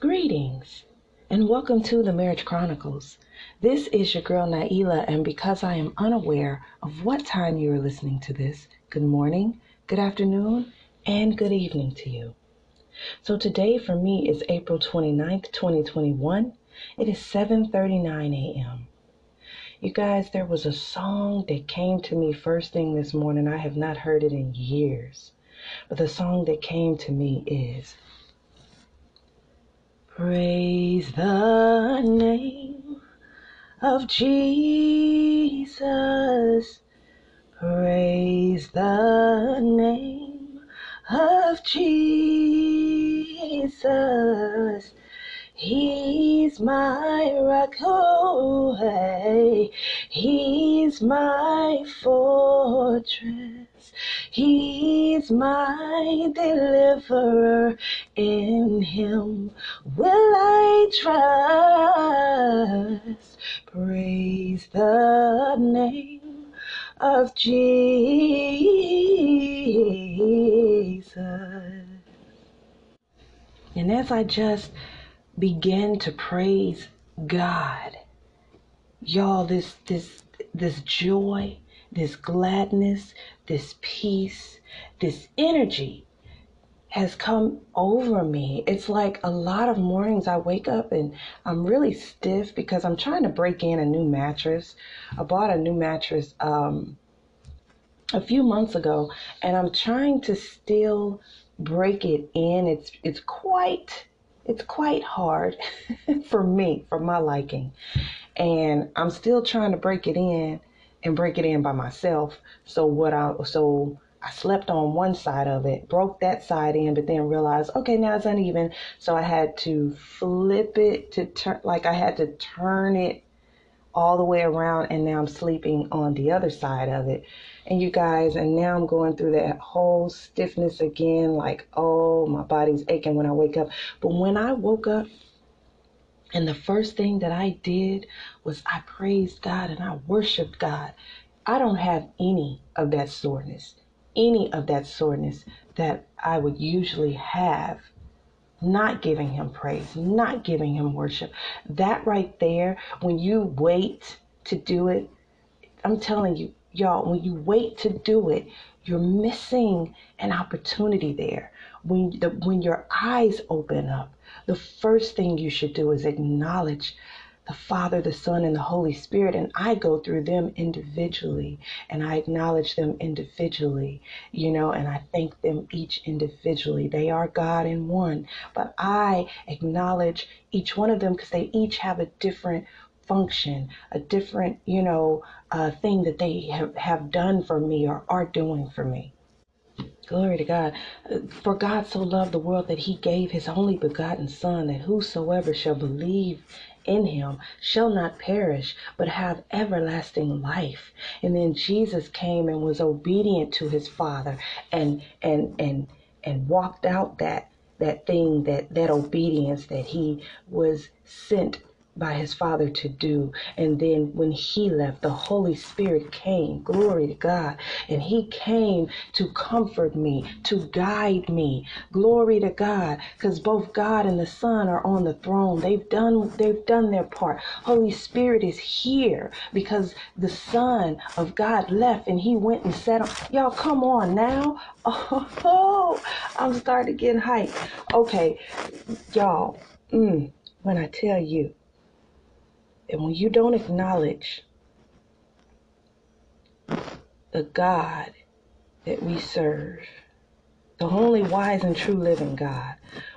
Greetings and welcome to the Marriage Chronicles. This is your girl Nailah, and because I am unaware of what time you are listening to this, good morning, good afternoon, and good evening to you. So today for me is April 29th, 2021. It is 7:39 a.m. You guys, there was a song that came to me first thing this morning. I have not heard it in years. But the song that came to me is Praise the name of Jesus. Praise the name of Jesus. He's my rock, oh, hey. He's my fortress. He's my deliverer. In him will I trust. Praise the name of Jesus. And as I just begin to praise God. Y'all, this this this joy, this gladness, this peace, this energy has come over me. It's like a lot of mornings I wake up and I'm really stiff because I'm trying to break in a new mattress. I bought a new mattress um, a few months ago and I'm trying to still break it in. It's it's quite it's quite hard for me, for my liking. And I'm still trying to break it in and break it in by myself. So what I so I slept on one side of it, broke that side in, but then realized, okay, now it's uneven. So I had to flip it to turn, like I had to turn it all the way around, and now I'm sleeping on the other side of it and you guys, and now I'm going through that whole stiffness again, like, oh, my body's aching when I wake up. But when I woke up, and the first thing that I did was I praised God and I worshiped God. I don't have any of that soreness, any of that soreness that I would usually have not giving him praise, not giving him worship. That right there, when you wait to do it, I'm telling you, y'all, when you wait to do it, you're missing an opportunity there. When the when your eyes open up, the first thing you should do is acknowledge the Father, the Son, and the Holy Spirit. And I go through them individually and I acknowledge them individually, you know, and I thank them each individually. They are God in one, but I acknowledge each one of them because they each have a different function, a different, you know, uh, thing that they have, have done for me or are doing for me. Glory to God. For God so loved the world that he gave his only begotten Son, that whosoever shall believe in him shall not perish, but have everlasting life. And then Jesus came and was obedient to his Father and and and and walked out that that thing that that obedience that he was sent by his Father to do. And then when he left, the Holy Spirit came, glory to God, and he came to comfort me, to guide me, glory to God, because both God and the Son are on the throne. They've done they've done their part. Holy Spirit is here because the Son of God left and he went and sat on. Y'all, come on now. Oh, I'm starting to get hyped. Okay, y'all. Mm, when I tell you and when you don't acknowledge the God that we serve, the only wise and true living God,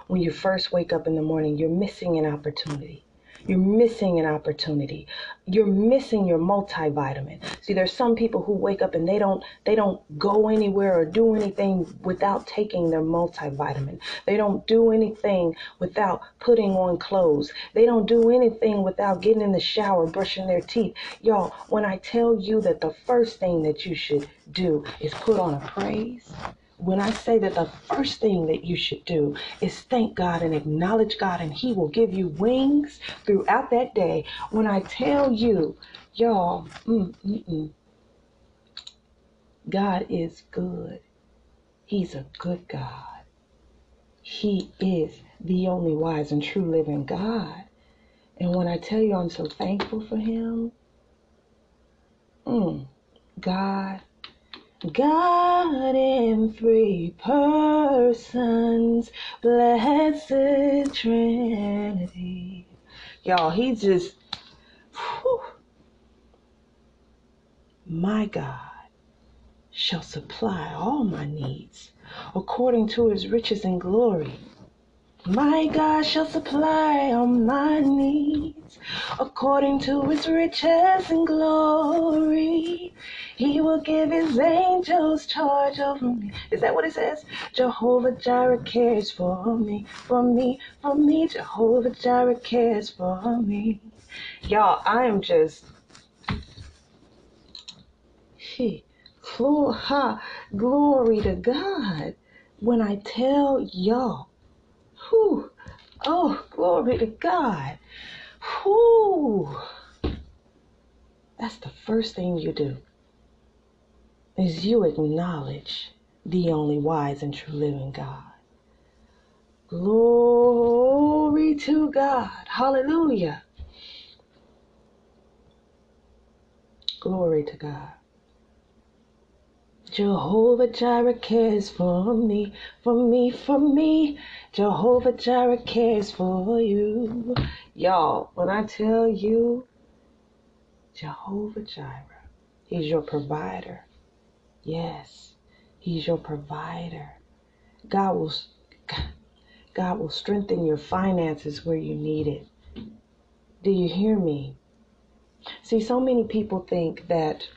when you first wake up in the morning, you're missing an opportunity. You're missing an opportunity. You're missing your multivitamin. See, there's some people who wake up and they don't they don't go anywhere or do anything without taking their multivitamin. They don't do anything without putting on clothes. They don't do anything without getting in the shower, brushing their teeth. Y'all, when I tell you that the first thing that you should do is put on a praise, when I say that the first thing that you should do is thank God and acknowledge God, and He will give you wings throughout that day. When I tell you, y'all, mm, mm, mm, God is good. He's a good God. He is the only wise and true living God. And when I tell you I'm so thankful for him, mm, God, God in three persons, blessed Trinity. Y'all, he just, whew, my God shall supply all my needs according to his riches and glory. My God shall supply all my needs according to his riches and glory. He will give his angels charge over me. Is that what it says? Jehovah Jireh cares for me, for me, for me. Jehovah Jireh cares for me. Y'all, I am just. He, glory to God. When I tell y'all Whew. Oh, glory to God. Whew. That's the first thing you do. Is you acknowledge the only wise and true living God. Glory to God. Hallelujah. Glory to God. Jehovah Jireh cares for me, for me, for me. Jehovah Jireh cares for you. Y'all, when I tell you, Jehovah Jireh, He's your provider. Yes, He's your provider. God will, God will strengthen your finances where you need it. Do you hear me? See, so many people think that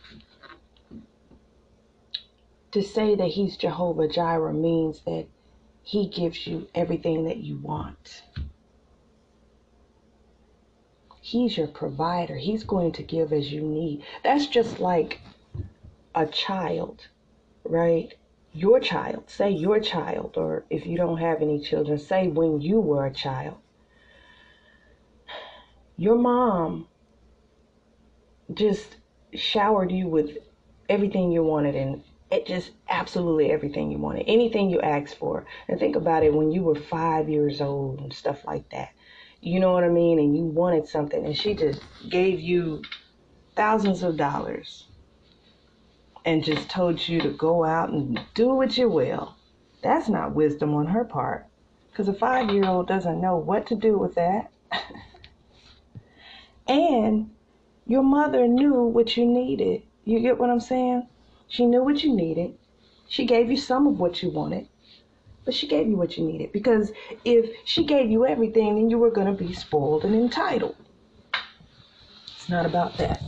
to say that he's Jehovah Jireh means that he gives you everything that you want. He's your provider. He's going to give as you need. That's just like a child, right? Your child, say your child, or if you don't have any children, say when you were a child. Your mom just showered you with everything you wanted and it just absolutely everything you wanted, anything you asked for. And think about it when you were five years old and stuff like that. You know what I mean? And you wanted something, and she just gave you thousands of dollars and just told you to go out and do what you will. That's not wisdom on her part. Because a five year old doesn't know what to do with that. and your mother knew what you needed. You get what I'm saying? She knew what you needed. She gave you some of what you wanted, but she gave you what you needed because if she gave you everything, then you were going to be spoiled and entitled. It's not about that.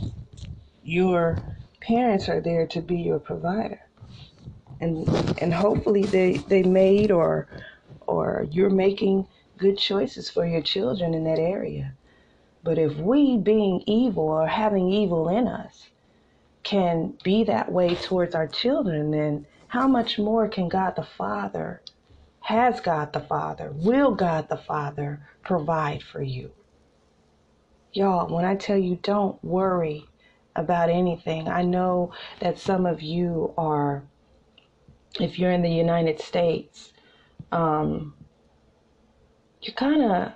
Your parents are there to be your provider. And and hopefully they they made or or you're making good choices for your children in that area. But if we being evil or having evil in us can be that way towards our children, then how much more can God the Father, has God the Father, will God the Father provide for you? Y'all, when I tell you don't worry about anything, I know that some of you are, if you're in the United States, um, you're kind of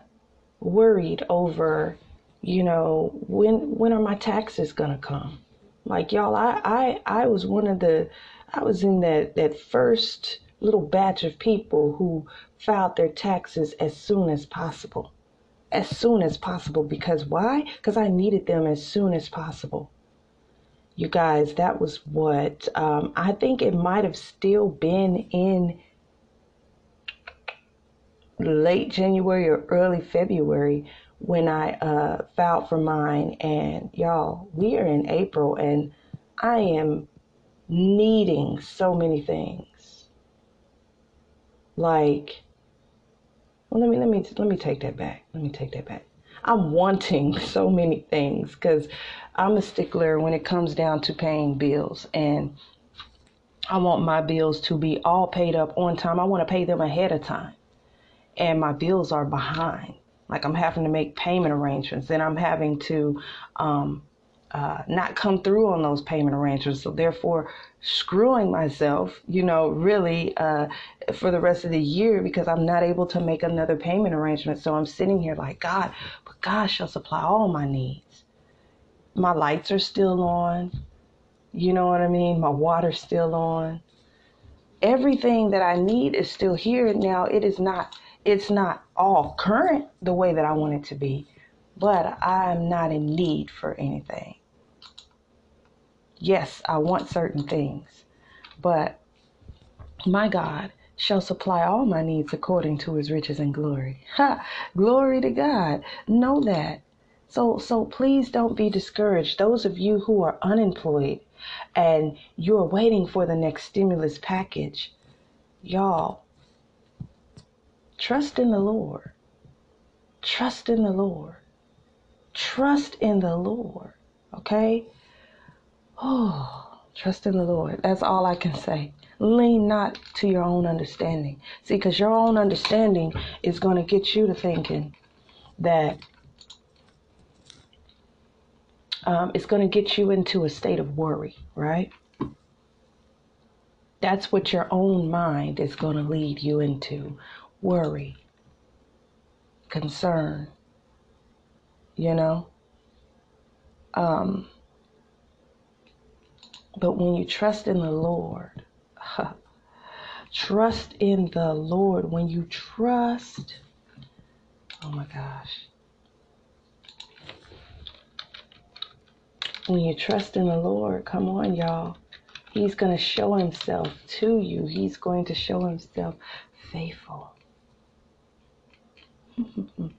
worried over, you know, when when are my taxes gonna come? Like y'all, I, I I was one of the I was in that that first little batch of people who filed their taxes as soon as possible. As soon as possible because why? Because I needed them as soon as possible. You guys, that was what um, I think it might have still been in late January or early February when I uh, filed for mine. And y'all, we are in April and I am needing so many things. Like, well, let me let me let me take that back. Let me take that back. I'm wanting so many things because I'm a stickler when it comes down to paying bills, and I want my bills to be all paid up on time. I want to pay them ahead of time, and my bills are behind. Like I'm having to make payment arrangements, and I'm having to um, uh, not come through on those payment arrangements. So therefore, screwing myself, you know, really uh, for the rest of the year because I'm not able to make another payment arrangement. So I'm sitting here like, God, but God shall supply all my needs. My lights are still on. You know what I mean? My water's still on. Everything that I need is still here. Now it is not it's not all current the way that I want it to be, but I'm not in need for anything. Yes, I want certain things, but my God shall supply all my needs according to his riches and glory. Ha! Glory to God. Know that. So so please don't be discouraged. Those of you who are unemployed and you're waiting for the next stimulus package, y'all trust in the Lord. Trust in the Lord. Trust in the Lord. Okay? Oh, trust in the Lord. That's all I can say. Lean not to your own understanding. See, because your own understanding is going to get you to thinking that um, it's going to get you into a state of worry, right? That's what your own mind is going to lead you into worry, concern, you know? Um, but when you trust in the Lord, trust in the Lord, when you trust, oh my gosh. When you trust in the Lord, come on, y'all. He's going to show himself to you. He's going to show himself faithful.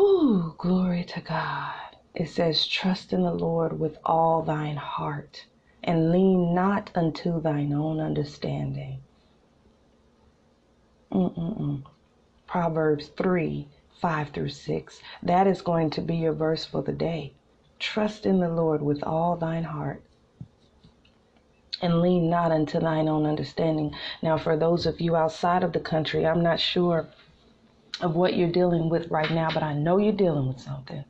Ooh, glory to God it says, Trust in the Lord with all thine heart, and lean not unto thine own understanding. Mm-mm-mm. Proverbs 3 5 through 6. That is going to be your verse for the day. Trust in the Lord with all thine heart and lean not unto thine own understanding. Now, for those of you outside of the country, I'm not sure of what you're dealing with right now, but I know you're dealing with something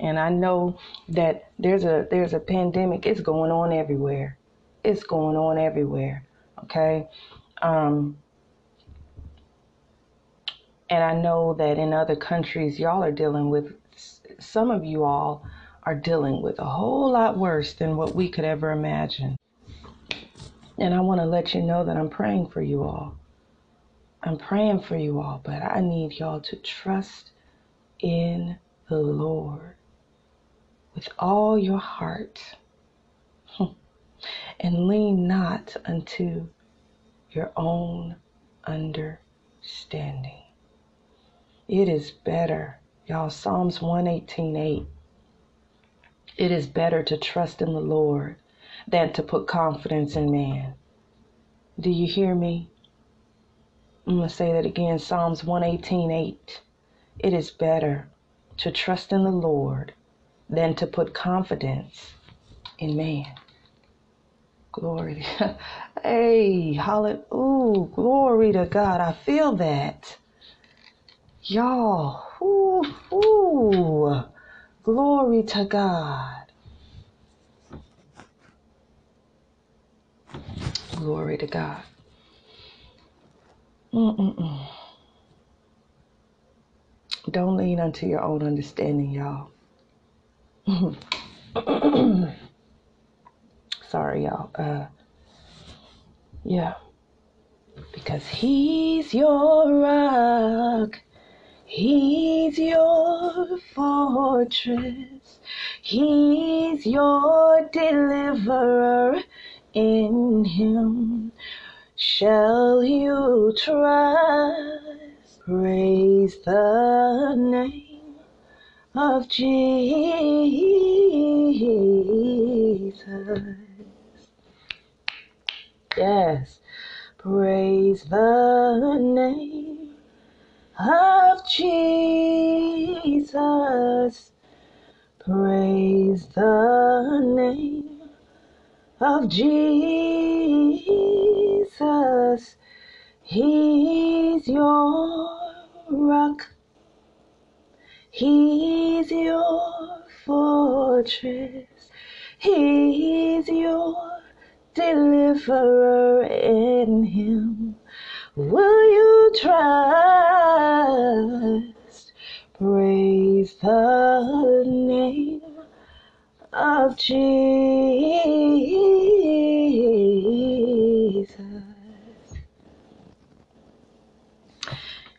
and I know that there's a there's a pandemic. It's going on everywhere. It's going on everywhere. Okay. Um, and I know that in other countries, y'all are dealing with. Some of you all are dealing with a whole lot worse than what we could ever imagine. And I want to let you know that I'm praying for you all. I'm praying for you all, but I need y'all to trust in the Lord with all your heart hmm, and lean not unto your own understanding. It is better, y'all, Psalms 118:8. It is better to trust in the Lord than to put confidence in man. Do you hear me? I'm going to say that again Psalms 118:8. It is better to trust in the Lord than to put confidence in man. Glory. hey, hallelujah. Ooh, glory to God. I feel that. Y'all. Ooh, ooh. Glory to God. Glory to God. Mm-mm-mm. Don't lean unto your own understanding, y'all. Sorry, y'all. Uh, yeah. Because he's your rock. He's your fortress. He's your deliverer. In him shall you trust. Praise the name of Jesus. Yes, praise the name of Jesus. Praise the name of Jesus. He's your rock He's your fortress. He's your deliverer in him. Will you trust? The name of Jesus.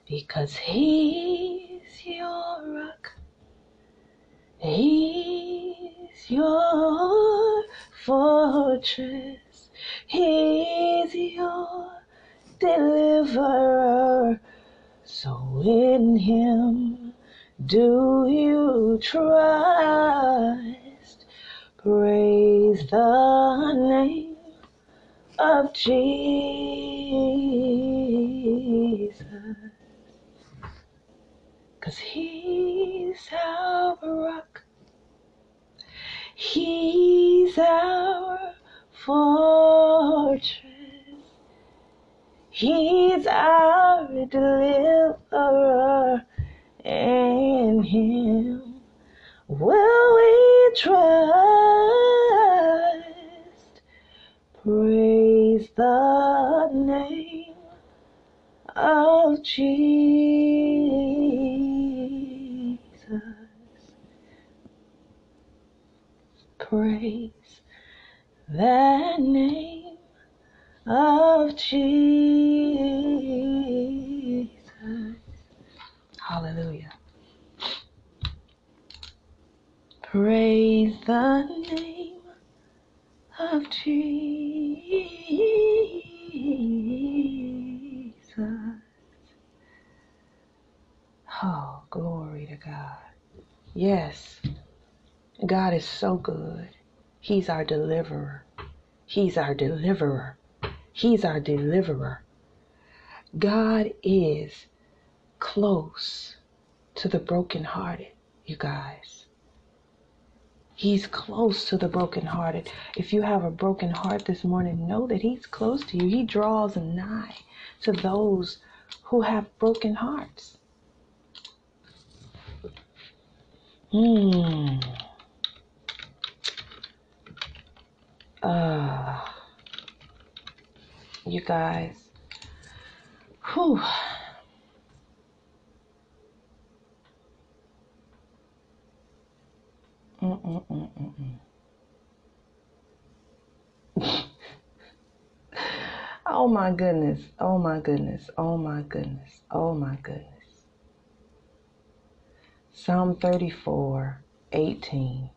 Because he's your rock. He's your fortress. He's your deliverer. So in him do you trust. Praise the name of Jesus. Cause he's our rock. He's our fortress. He's our deliverer. In him will we trust. Praise the name of Jesus. Praise the name of Jesus. Hallelujah. Praise the name of Jesus. Oh, glory to God. Yes, God is so good. He's our deliverer. He's our deliverer. He's our deliverer. God is close to the brokenhearted, you guys. He's close to the brokenhearted. If you have a broken heart this morning, know that He's close to you. He draws nigh to those who have broken hearts. Hmm. Uh, you guys. Whew. oh my goodness. Oh my goodness. Oh my goodness. Oh my goodness. Psalm 34, 18.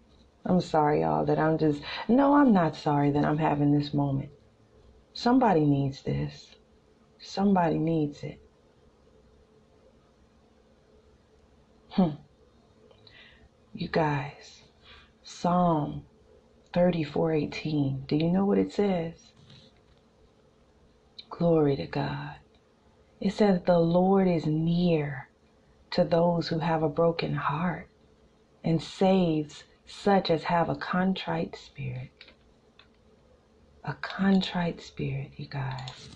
I'm sorry, y'all, that I'm just. No, I'm not sorry that I'm having this moment. Somebody needs this. Somebody needs it. Hmm. You guys, Psalm 34:18. Do you know what it says? Glory to God. It says the Lord is near to those who have a broken heart and saves such as have a contrite spirit. A contrite spirit, you guys.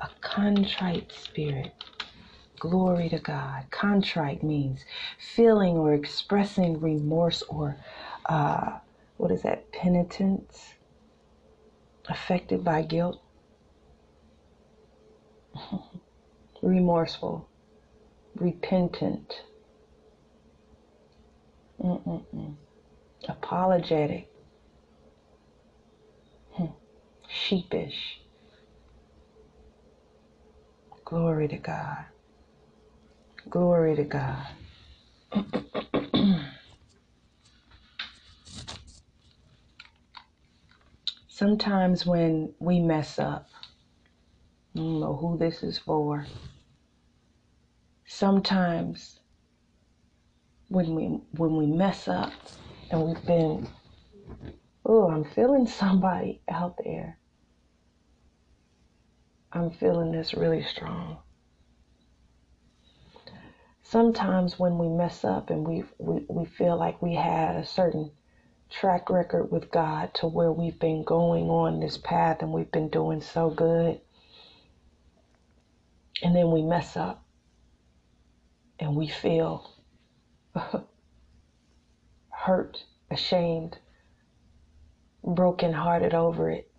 A contrite spirit. Glory to God. Contrite means feeling or expressing remorse or uh, what is that? Penitence. Affected by guilt. Remorseful. Repentant. Mm-mm-mm. Apologetic. Hmm. Sheepish. Glory to God. Glory to God. Sometimes when we mess up, I don't know who this is for. Sometimes when we when we mess up and we've been oh, I'm feeling somebody out there. I'm feeling this really strong sometimes when we mess up and we, we, we feel like we had a certain track record with God to where we've been going on this path and we've been doing so good, and then we mess up and we feel hurt, ashamed, brokenhearted over it.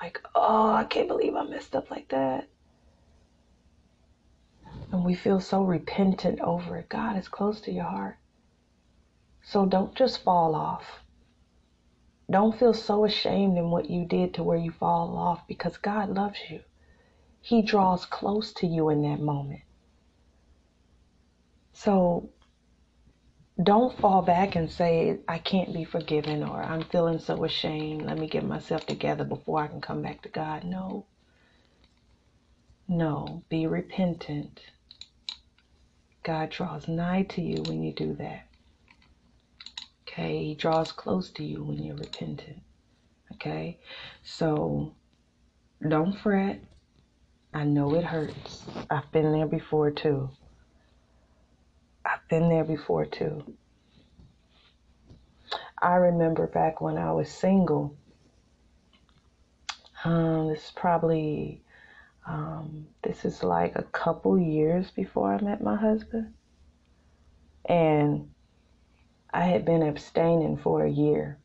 Like, oh, I can't believe I messed up like that. And we feel so repentant over it. God is close to your heart. So don't just fall off. Don't feel so ashamed in what you did to where you fall off because God loves you. He draws close to you in that moment. So don't fall back and say, I can't be forgiven or I'm feeling so ashamed. Let me get myself together before I can come back to God. No. No. Be repentant. God draws nigh to you when you do that. Okay. He draws close to you when you're repentant. Okay. So don't fret. I know it hurts. I've been there before too. I've been there before too. I remember back when I was single. Um, this is probably um, this is like a couple years before I met my husband, and I had been abstaining for a year.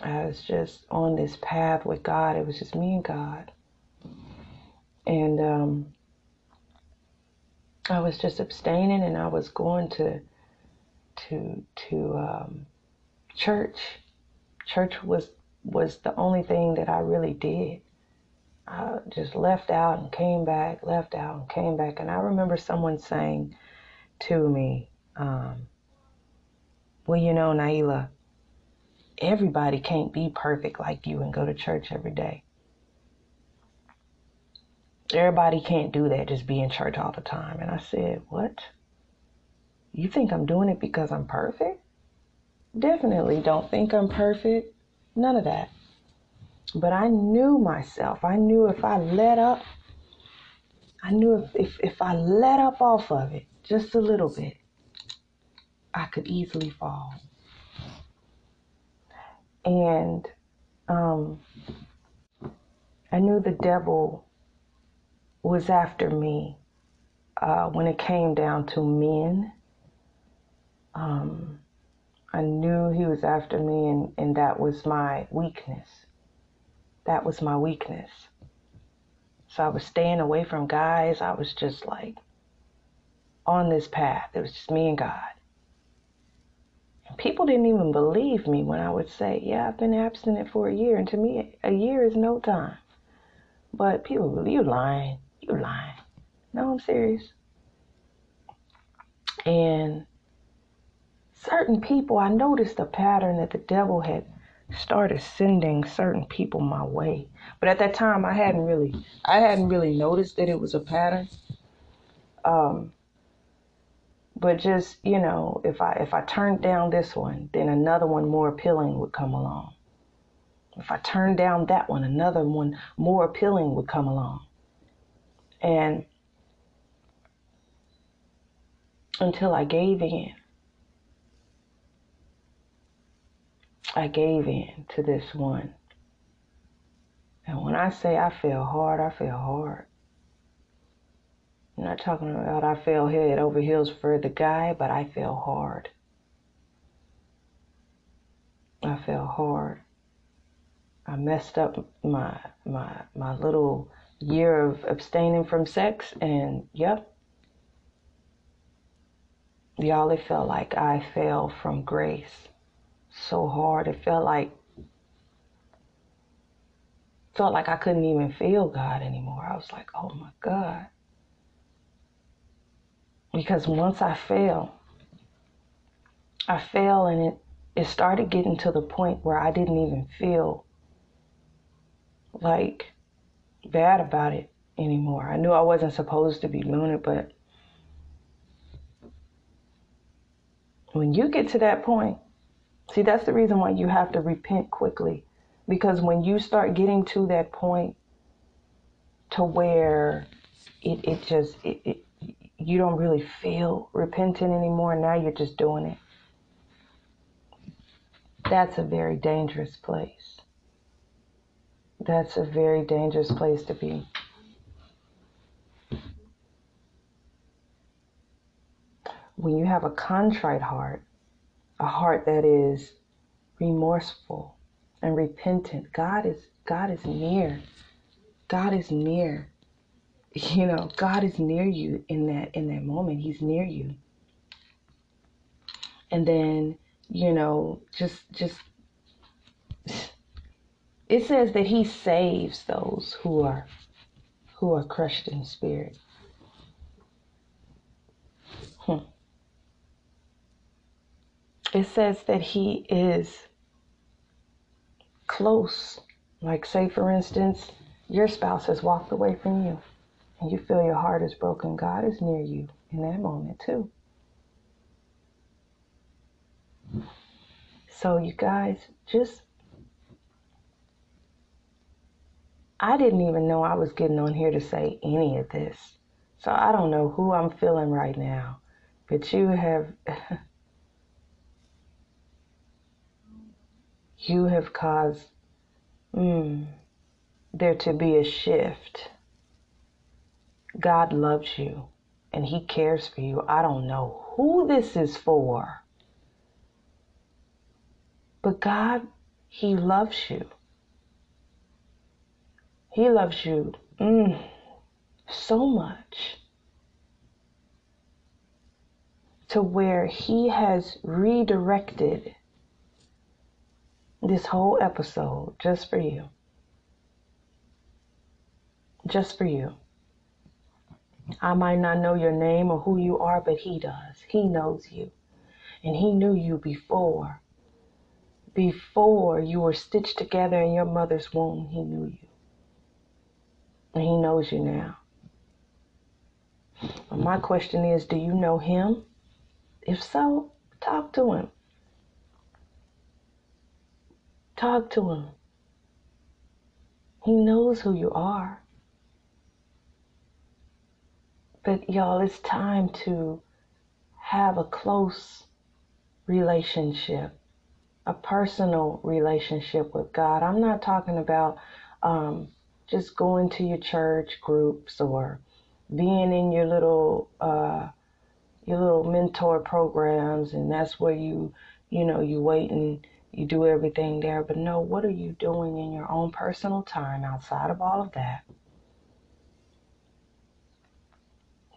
I was just on this path with God. It was just me and God, and um, I was just abstaining and I was going to to to um, church. Church was was the only thing that I really did. I just left out and came back, left out and came back. And I remember someone saying to me, um, "Well, you know, Nailah, everybody can't be perfect like you and go to church every day." Everybody can't do that, just be in church all the time. And I said, What? You think I'm doing it because I'm perfect? Definitely don't think I'm perfect. None of that. But I knew myself. I knew if I let up, I knew if, if, if I let up off of it just a little bit, I could easily fall. And um, I knew the devil was after me uh, when it came down to men. Um, I knew he was after me, and, and that was my weakness. That was my weakness. So I was staying away from guys. I was just like on this path. It was just me and God. People didn't even believe me when I would say, Yeah, I've been abstinent for a year. And to me, a year is no time. But people, you lying. You lying. No, I'm serious. And certain people, I noticed a pattern that the devil had started sending certain people my way. But at that time, I hadn't really, I hadn't really noticed that it was a pattern. Um, but just you know, if I if I turned down this one, then another one more appealing would come along. If I turned down that one, another one more appealing would come along. And until I gave in, I gave in to this one. And when I say I fell hard, I fell hard. Not talking about I fell head over heels for the guy, but I fell hard. I fell hard. I messed up my my my little year of abstaining from sex, and yep, y'all, it felt like I fell from grace so hard. It felt like felt like I couldn't even feel God anymore. I was like, oh my God. Because once I fell, I fell and it, it started getting to the point where I didn't even feel like bad about it anymore. I knew I wasn't supposed to be doing it, but when you get to that point, see, that's the reason why you have to repent quickly. Because when you start getting to that point to where it, it just, it, it, you don't really feel repentant anymore, now you're just doing it. That's a very dangerous place. That's a very dangerous place to be. When you have a contrite heart, a heart that is remorseful and repentant. God is God is near. God is near. You know, God is near you in that in that moment. He's near you. And then, you know, just just it says that he saves those who are who are crushed in spirit. Hmm. It says that he is close. Like, say, for instance, your spouse has walked away from you and you feel your heart is broken. God is near you in that moment, too. So, you guys, just I didn't even know I was getting on here to say any of this. So I don't know who I'm feeling right now. But you have you have caused mm, there to be a shift. God loves you and he cares for you. I don't know who this is for. But God, he loves you. He loves you mm, so much to where He has redirected this whole episode just for you. Just for you. I might not know your name or who you are, but He does. He knows you. And He knew you before. Before you were stitched together in your mother's womb, He knew you. And He knows you now. My question is do you know Him? If so, talk to Him. Talk to Him. He knows who you are. But y'all, it's time to have a close relationship, a personal relationship with God. I'm not talking about um, just going to your church groups or being in your little uh, your little mentor programs and that's where you you know you wait and you do everything there but no what are you doing in your own personal time outside of all of that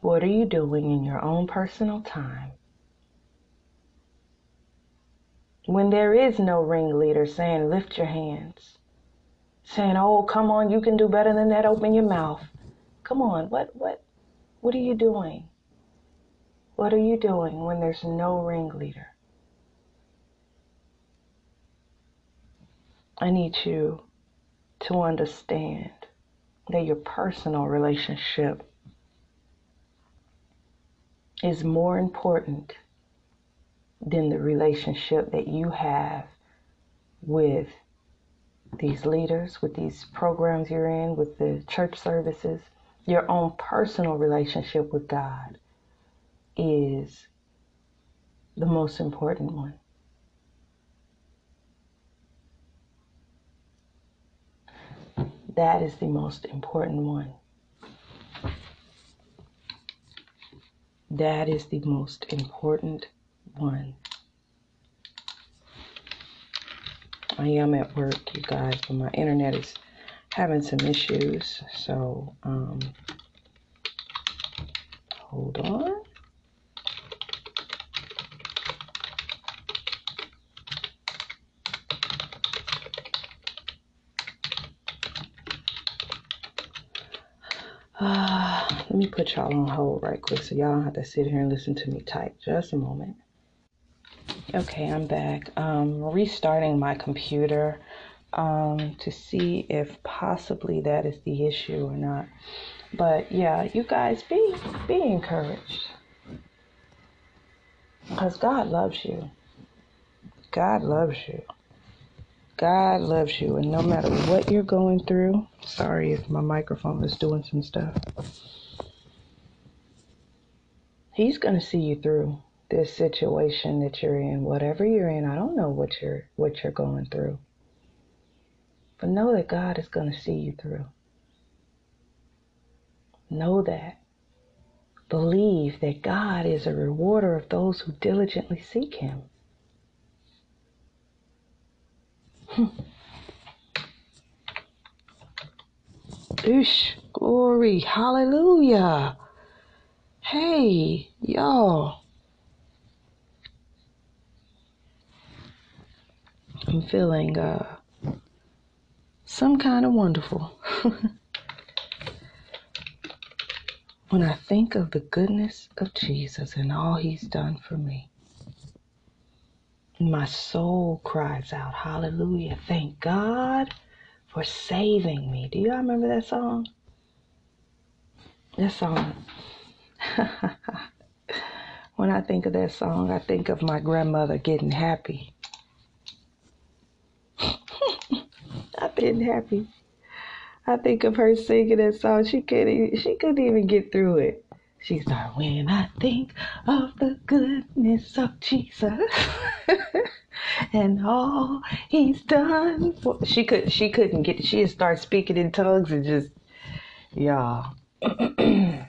what are you doing in your own personal time when there is no ringleader saying lift your hands saying, "Oh, come on, you can do better than that. Open your mouth." Come on, what what what are you doing? What are you doing when there's no ringleader? I need you to understand that your personal relationship is more important than the relationship that you have with these leaders, with these programs you're in, with the church services, your own personal relationship with God is the most important one. That is the most important one. That is the most important one. I am at work, you guys, but my internet is having some issues. So, um, hold on. Uh, let me put y'all on hold right quick so y'all don't have to sit here and listen to me type. Just a moment. Okay, I'm back. Um, restarting my computer um, to see if possibly that is the issue or not. But yeah, you guys be be encouraged because God loves you. God loves you. God loves you, and no matter what you're going through, sorry if my microphone is doing some stuff. He's going to see you through this situation that you're in, whatever you're in. I don't know what you're what you're going through. But know that God is going to see you through. Know that. Believe that God is a rewarder of those who diligently seek him. Hmm. Ish, glory, hallelujah. Hey, y'all. I'm feeling uh some kind of wonderful. when I think of the goodness of Jesus and all he's done for me. My soul cries out, Hallelujah. Thank God for saving me. Do y'all remember that song? That song. when I think of that song, I think of my grandmother getting happy. I've been happy. I think of her singing that song. She couldn't. She couldn't even get through it. She started, when I think of the goodness of Jesus and all he's done for she could she couldn't get she just started speaking in tongues and just y'all.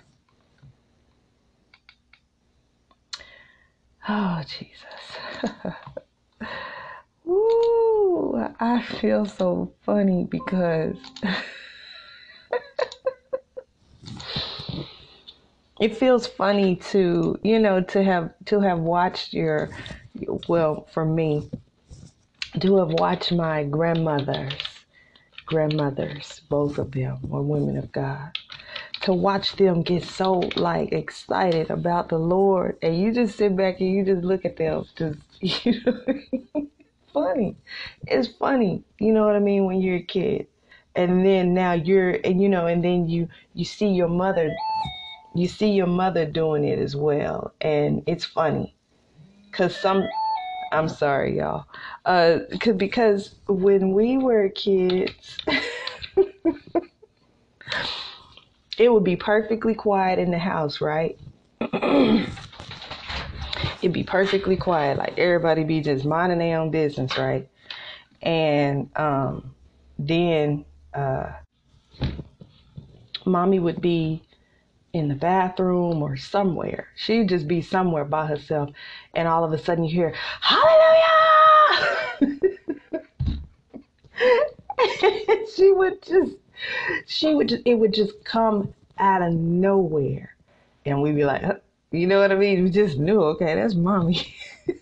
oh Jesus. Woo, I feel so funny because it feels funny to you know to have to have watched your well for me to have watched my grandmothers grandmothers both of them were women of god to watch them get so like excited about the lord and you just sit back and you just look at them just you know funny. It's funny. You know what i mean? When you're a kid. And then now you're and you know and then you you see your mother you see your mother doing it as well and it's funny. Because some i'm sorry y'all. Uh cause, because when we were kids it would be perfectly quiet in the house right it'd be perfectly quiet like everybody be just minding their own business right and um then uh mommy would be in the bathroom or somewhere. She'd just be somewhere by herself, and all of a sudden you hear, Hallelujah! she would just, she would just, it would just come out of nowhere. And we'd be like, huh? you know what I mean? We just knew, okay, that's mommy.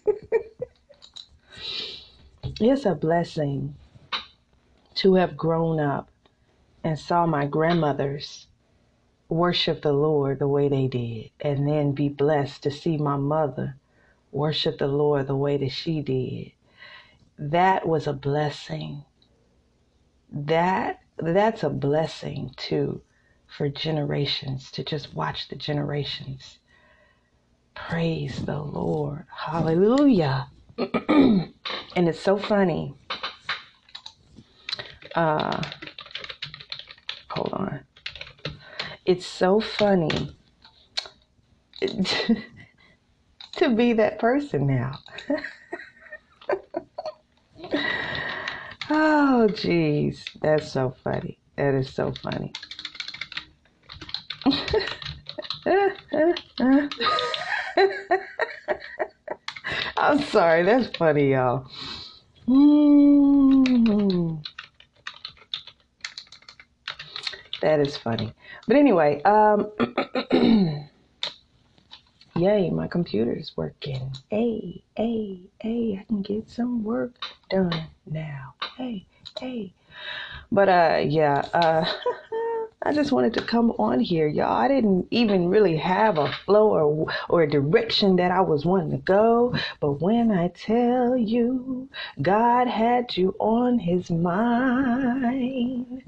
it's a blessing to have grown up and saw my grandmothers worship the Lord the way they did, and then be blessed to see my mother worship the Lord the way that she did. That was a blessing. That that's a blessing too for generations to just watch the generations. Praise the Lord. Hallelujah. and it's so funny. Uh hold on it's so funny to be that person now. oh, jeez. That's so funny. That is so funny. I'm sorry. That's funny, y'all. Mm-hmm. That is funny. But anyway, um, yay, my computer's working. Hey, hey, hey, I can get some work done now. Hey, hey. But uh, yeah, uh, I just wanted to come on here, y'all. I didn't even really have a flow or or a direction that I was wanting to go, but when I tell you, God had you on His mind.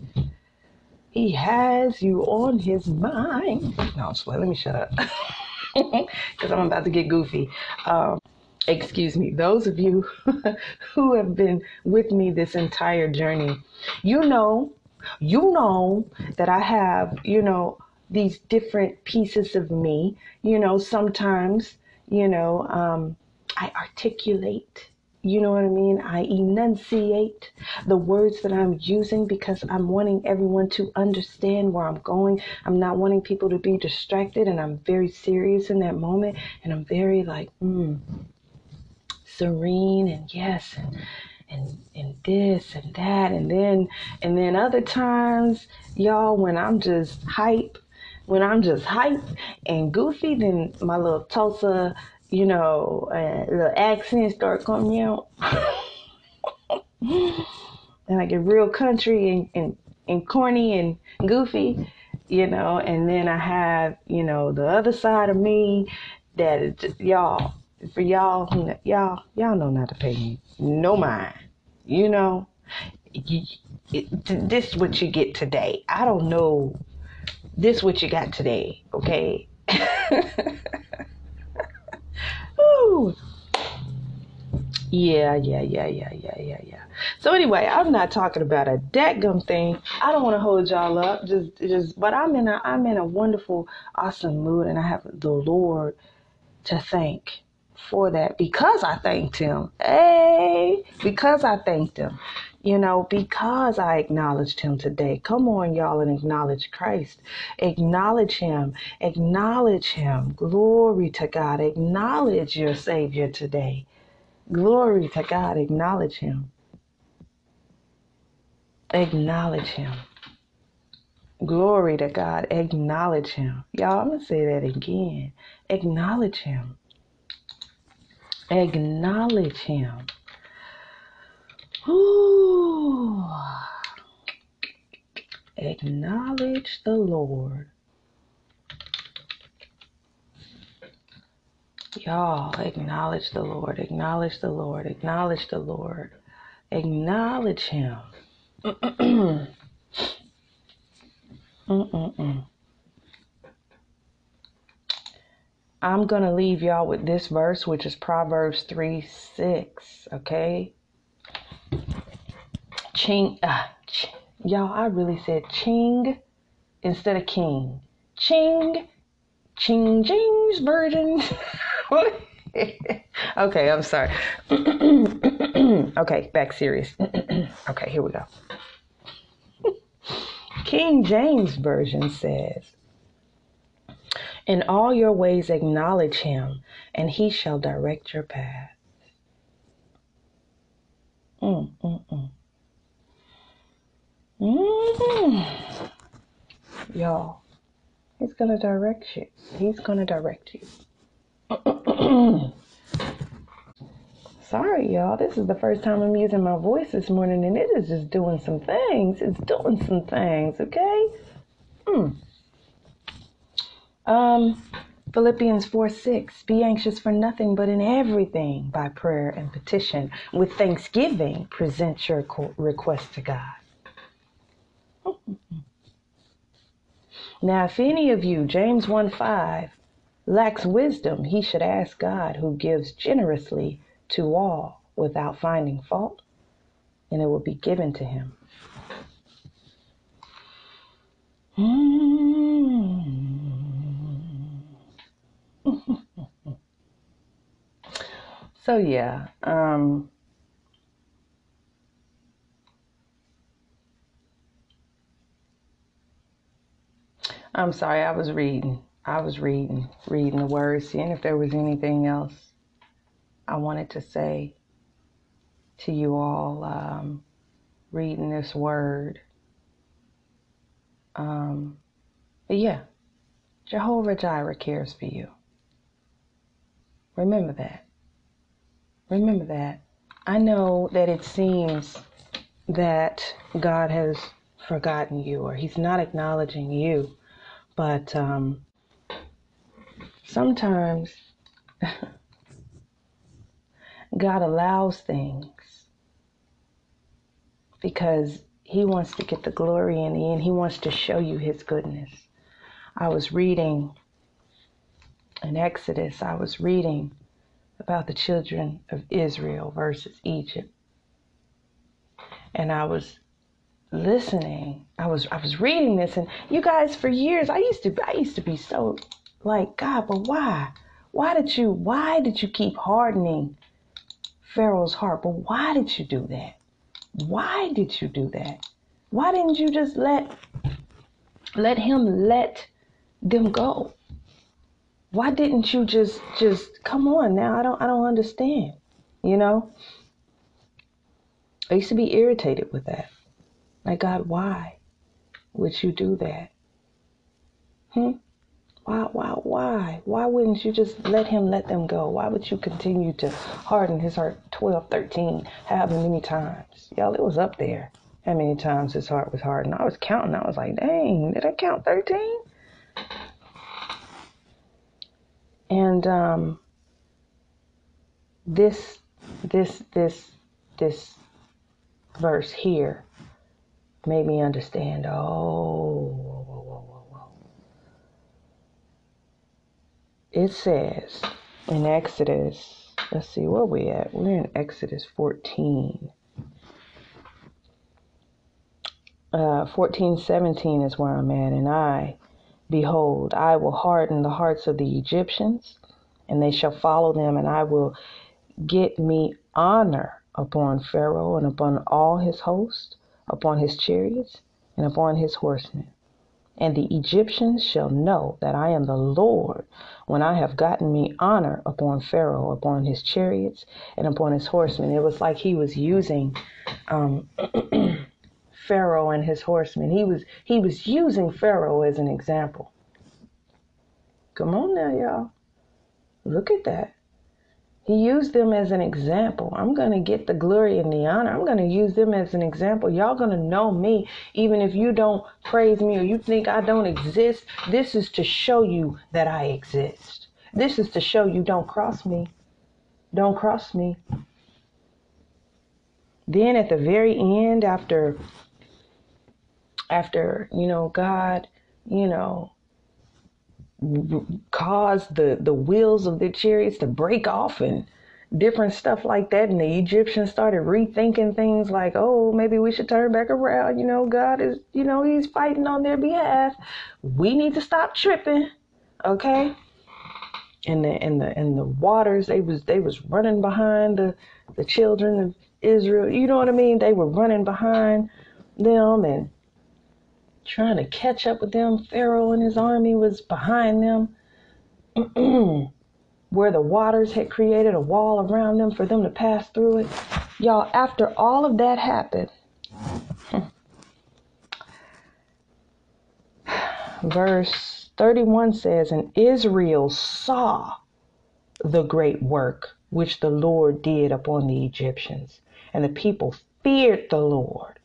He has you on his mind. No, just let me shut up. Because I'm about to get goofy. Um, excuse me. Those of you who have been with me this entire journey, you know, you know that I have, you know, these different pieces of me. You know, sometimes, you know, um, I articulate you know what I mean? I enunciate the words that I'm using because I'm wanting everyone to understand where I'm going. I'm not wanting people to be distracted, and I'm very serious in that moment. And I'm very like, mm, serene, and yes, and, and and this and that and then and then other times y'all when i'm just hype when i'm just hype and goofy then my little tulsa you know uh, little accent start coming out. And i get real country and, and and corny and goofy you know and then i have you know the other side of me that is just, y'all for y'all y'all y'all know not to pay me no mind you know? You, it, this what you get today. I don't know this what you got today okay Ooh. yeah yeah yeah yeah yeah yeah yeah so anyway i'm not talking about a gum thing i don't want to hold y'all up just just but i'm in a i'm in a wonderful awesome mood and i have the lord to thank for that because I thanked him. Hey, because I thanked him. You know, because I acknowledged him today. Come on, y'all, and acknowledge Christ. Acknowledge him. Acknowledge him. Glory to God. Acknowledge your Savior today. Glory to God. Acknowledge him. Acknowledge him. Glory to God. Acknowledge him. Y'all, I'm going to say that again. Acknowledge him. Acknowledge him. Ooh. Acknowledge the Lord. Y'all, acknowledge the Lord. Acknowledge the Lord. Acknowledge the Lord. Acknowledge him. I'm going to leave y'all with this verse, which is Proverbs 3 6. Okay? Ching. Uh, ch- y'all, I really said ching instead of king. Ching. Ching James Virgin. okay, I'm sorry. okay, back serious. okay, here we go. King James Version says, In all your ways acknowledge him, and he shall direct your path. Mm, mm, mm. Mm. Y'all, he's to direct you. He's to direct you. Sorry, y'all. This is the first time I'm using my voice this morning, and it is just doing some things. It's doing some things, okay? Mm. Um, Philippians 4 6. Be anxious for nothing, but in everything, by prayer and petition, with thanksgiving, present your request to God. Now, if any of you, James 1 5, lacks wisdom, he should ask God, who gives generously to all without finding fault, and it will be given to him. so yeah, um, I'm sorry, I was reading. I was reading, reading the words, seeing if there was anything else I wanted to say to you all um, reading this word. Um, but yeah, Jehovah Jireh cares for you. Remember that. Remember that. I know that it seems that God has forgotten you or He's not acknowledging you, but um, sometimes God allows things because He wants to get the glory in the end. He wants to show you His goodness. I was reading in Exodus, I was reading about the children of Israel versus Egypt. And I was listening. I was I was reading this and you guys for years I used to I used to be so like God, but why? Why did you why did you keep hardening Pharaoh's heart. But why did you do that? Why did you do that? Why didn't you just let let him let them go? Why didn't you just just come on now? I don't I don't understand. You know? I used to be irritated with that. Like, God, why would you do that? Hmm? Why, why, why? Why wouldn't you just let him let them go? Why would you continue to harden his heart 12, 13, however many times? Y'all, it was up there. How many times his heart was hardened? I was counting. I was like, dang, did I count 13? And um, this, this, this, this verse here made me understand. Oh, whoa, whoa, whoa, whoa, It says in Exodus. Let's see where we at. We're in Exodus 14. Uh, 14, 17 is where I'm at, and I Behold, I will harden the hearts of the Egyptians, and they shall follow them, and I will get me honor upon Pharaoh and upon all his host, upon his chariots, and upon his horsemen. And the Egyptians shall know that I am the Lord when I have gotten me honor upon Pharaoh, upon his chariots, and upon his horsemen. It was like he was using um, Pharaoh and his horsemen. He was he was using Pharaoh as an example. Come on now, y'all. Look at that. He used them as an example. I'm going to get the glory and the honor. I'm going to use them as an example. Y'all going to know me even if you don't praise me or you think I don't exist. This is to show you that I exist. This is to show you don't cross me. Don't cross me. Then at the very end, after after, you know, God, you know, caused the, the wheels of the chariots to break off and different stuff like that. And the Egyptians started rethinking things like, oh, maybe we should turn back around. You know, God is, you know, He's fighting on their behalf. We need to stop tripping. Okay. And the and the and the waters, they was they was running behind the the children of Israel. You know what I mean? They were running behind them and trying to catch up with them. Pharaoh and his army was behind them, where the waters had created a wall around them for them to pass through it. Y'all, after all of that happened, verse 31 says, And Israel saw the great work which the Lord did upon the Egyptians, and the people feared the Lord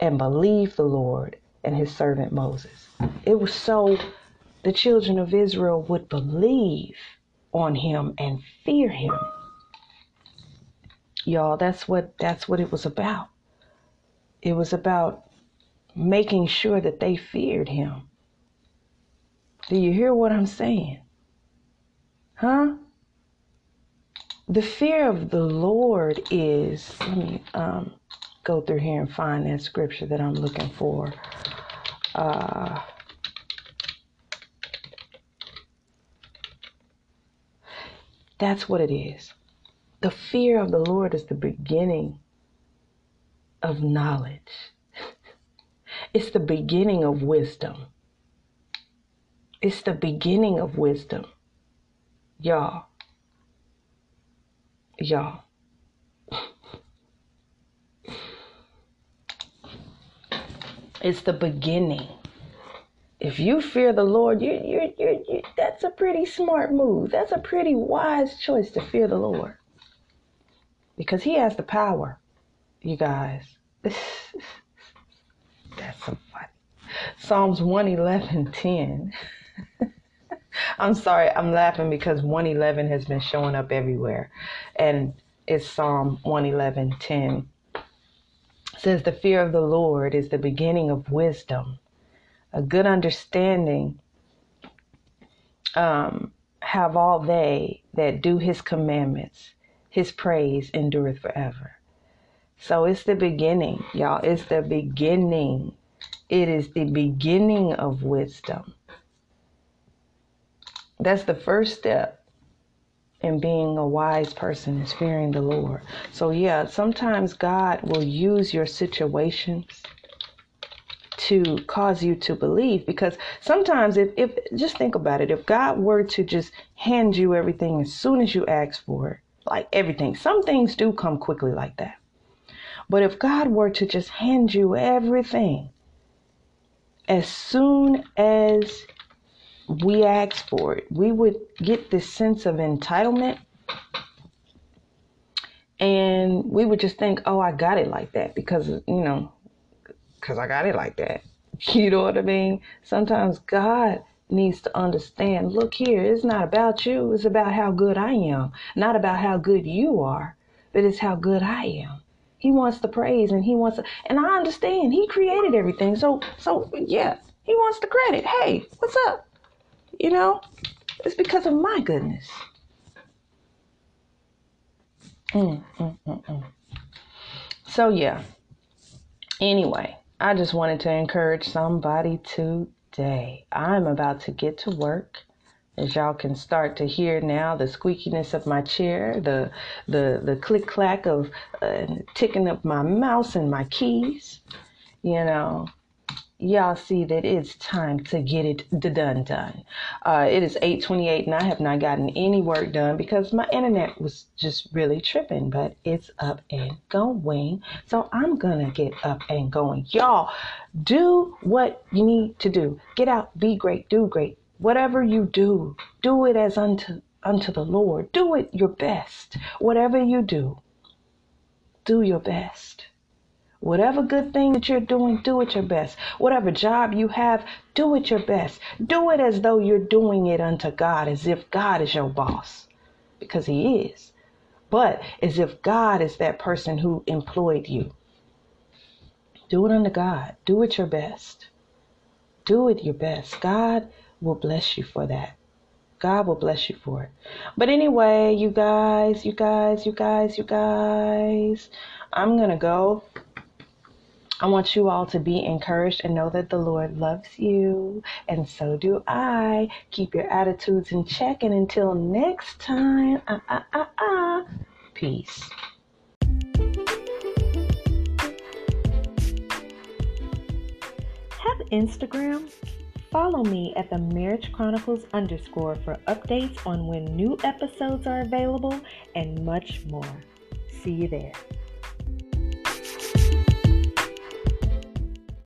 and believed the Lord and his servant Moses. It was so the children of Israel would believe on him and fear him. Y'all, that's what that's what it was about. It was about making sure that they feared him. Do you hear what I'm saying? Huh? The fear of the Lord is, let me um, go through here and find that scripture that I'm looking for. Uh, that's what it is. The fear of the Lord is the beginning of knowledge. It's the beginning of wisdom. It's the beginning of wisdom. Y'all. Y'all. It's the beginning. If you fear the Lord, you, you, you, you, that's a pretty smart move. That's a pretty wise choice to fear the Lord. Because He has the power, you guys. that's so funny. Psalms 111 10. I'm sorry, I'm laughing because 111 has been showing up everywhere. And it's Psalm 111 10 says the fear of the Lord is the beginning of wisdom. A good understanding um, have all they that do his commandments. His praise endureth forever. So it's the beginning, y'all. It's the beginning. It is the beginning of wisdom. That's the first step and being a wise person is fearing the Lord. So, yeah, sometimes God will use your situations to cause you to believe because sometimes if, if just think about it if god were to just hand you everything as soon as you ask for it like everything some things do come quickly like that But if God were to just hand you everything, as soon as we ask for it, we would get this sense of entitlement and we would just think, oh, I got it like that because, you know, because I got it like that. You know what I mean? Sometimes God needs to understand look here, it's not about you, it's about how good I am. Not about how good you are, but it's how good I am. He wants the praise and he wants to, and I understand he created everything. So so yeah, he wants the credit. Hey, what's up? You know, it's because of my goodness. Mm, mm, mm, mm. so yeah. Anyway, I just wanted to encourage somebody today. I'm about to get to work. As y'all can start to hear now, the squeakiness of my chair, the the the click clack of uh, ticking up my mouse and my keys. You know, y'all see that it's time to get it done done. Uh, it is 8:28 and I have not gotten any work done because my internet was just really tripping, but it's up and going. So I'm gonna get up and going. Y'all, do what you need to do. Get out, be great, do great. Whatever you do, do it as unto unto the Lord. Do it your best. Whatever you do, do your best. Whatever good thing that you're doing, do it your best. Whatever job you have, do it your best. Do it as though you're doing it unto God, as if God is your boss, because He is. But as if God is that person who employed you. Do it unto God. Do it your best. Do it your best. God will bless you for that. God will bless you for it. But anyway, you guys, you guys, you guys, you guys, I'm going to go. I want you all to be encouraged and know that the Lord loves you, and so do I. Keep your attitudes in check, and until next time, ah, ah, ah, ah, peace. Have Instagram? Follow me at the Marriage Chronicles underscore for updates on when new episodes are available and much more. See you there.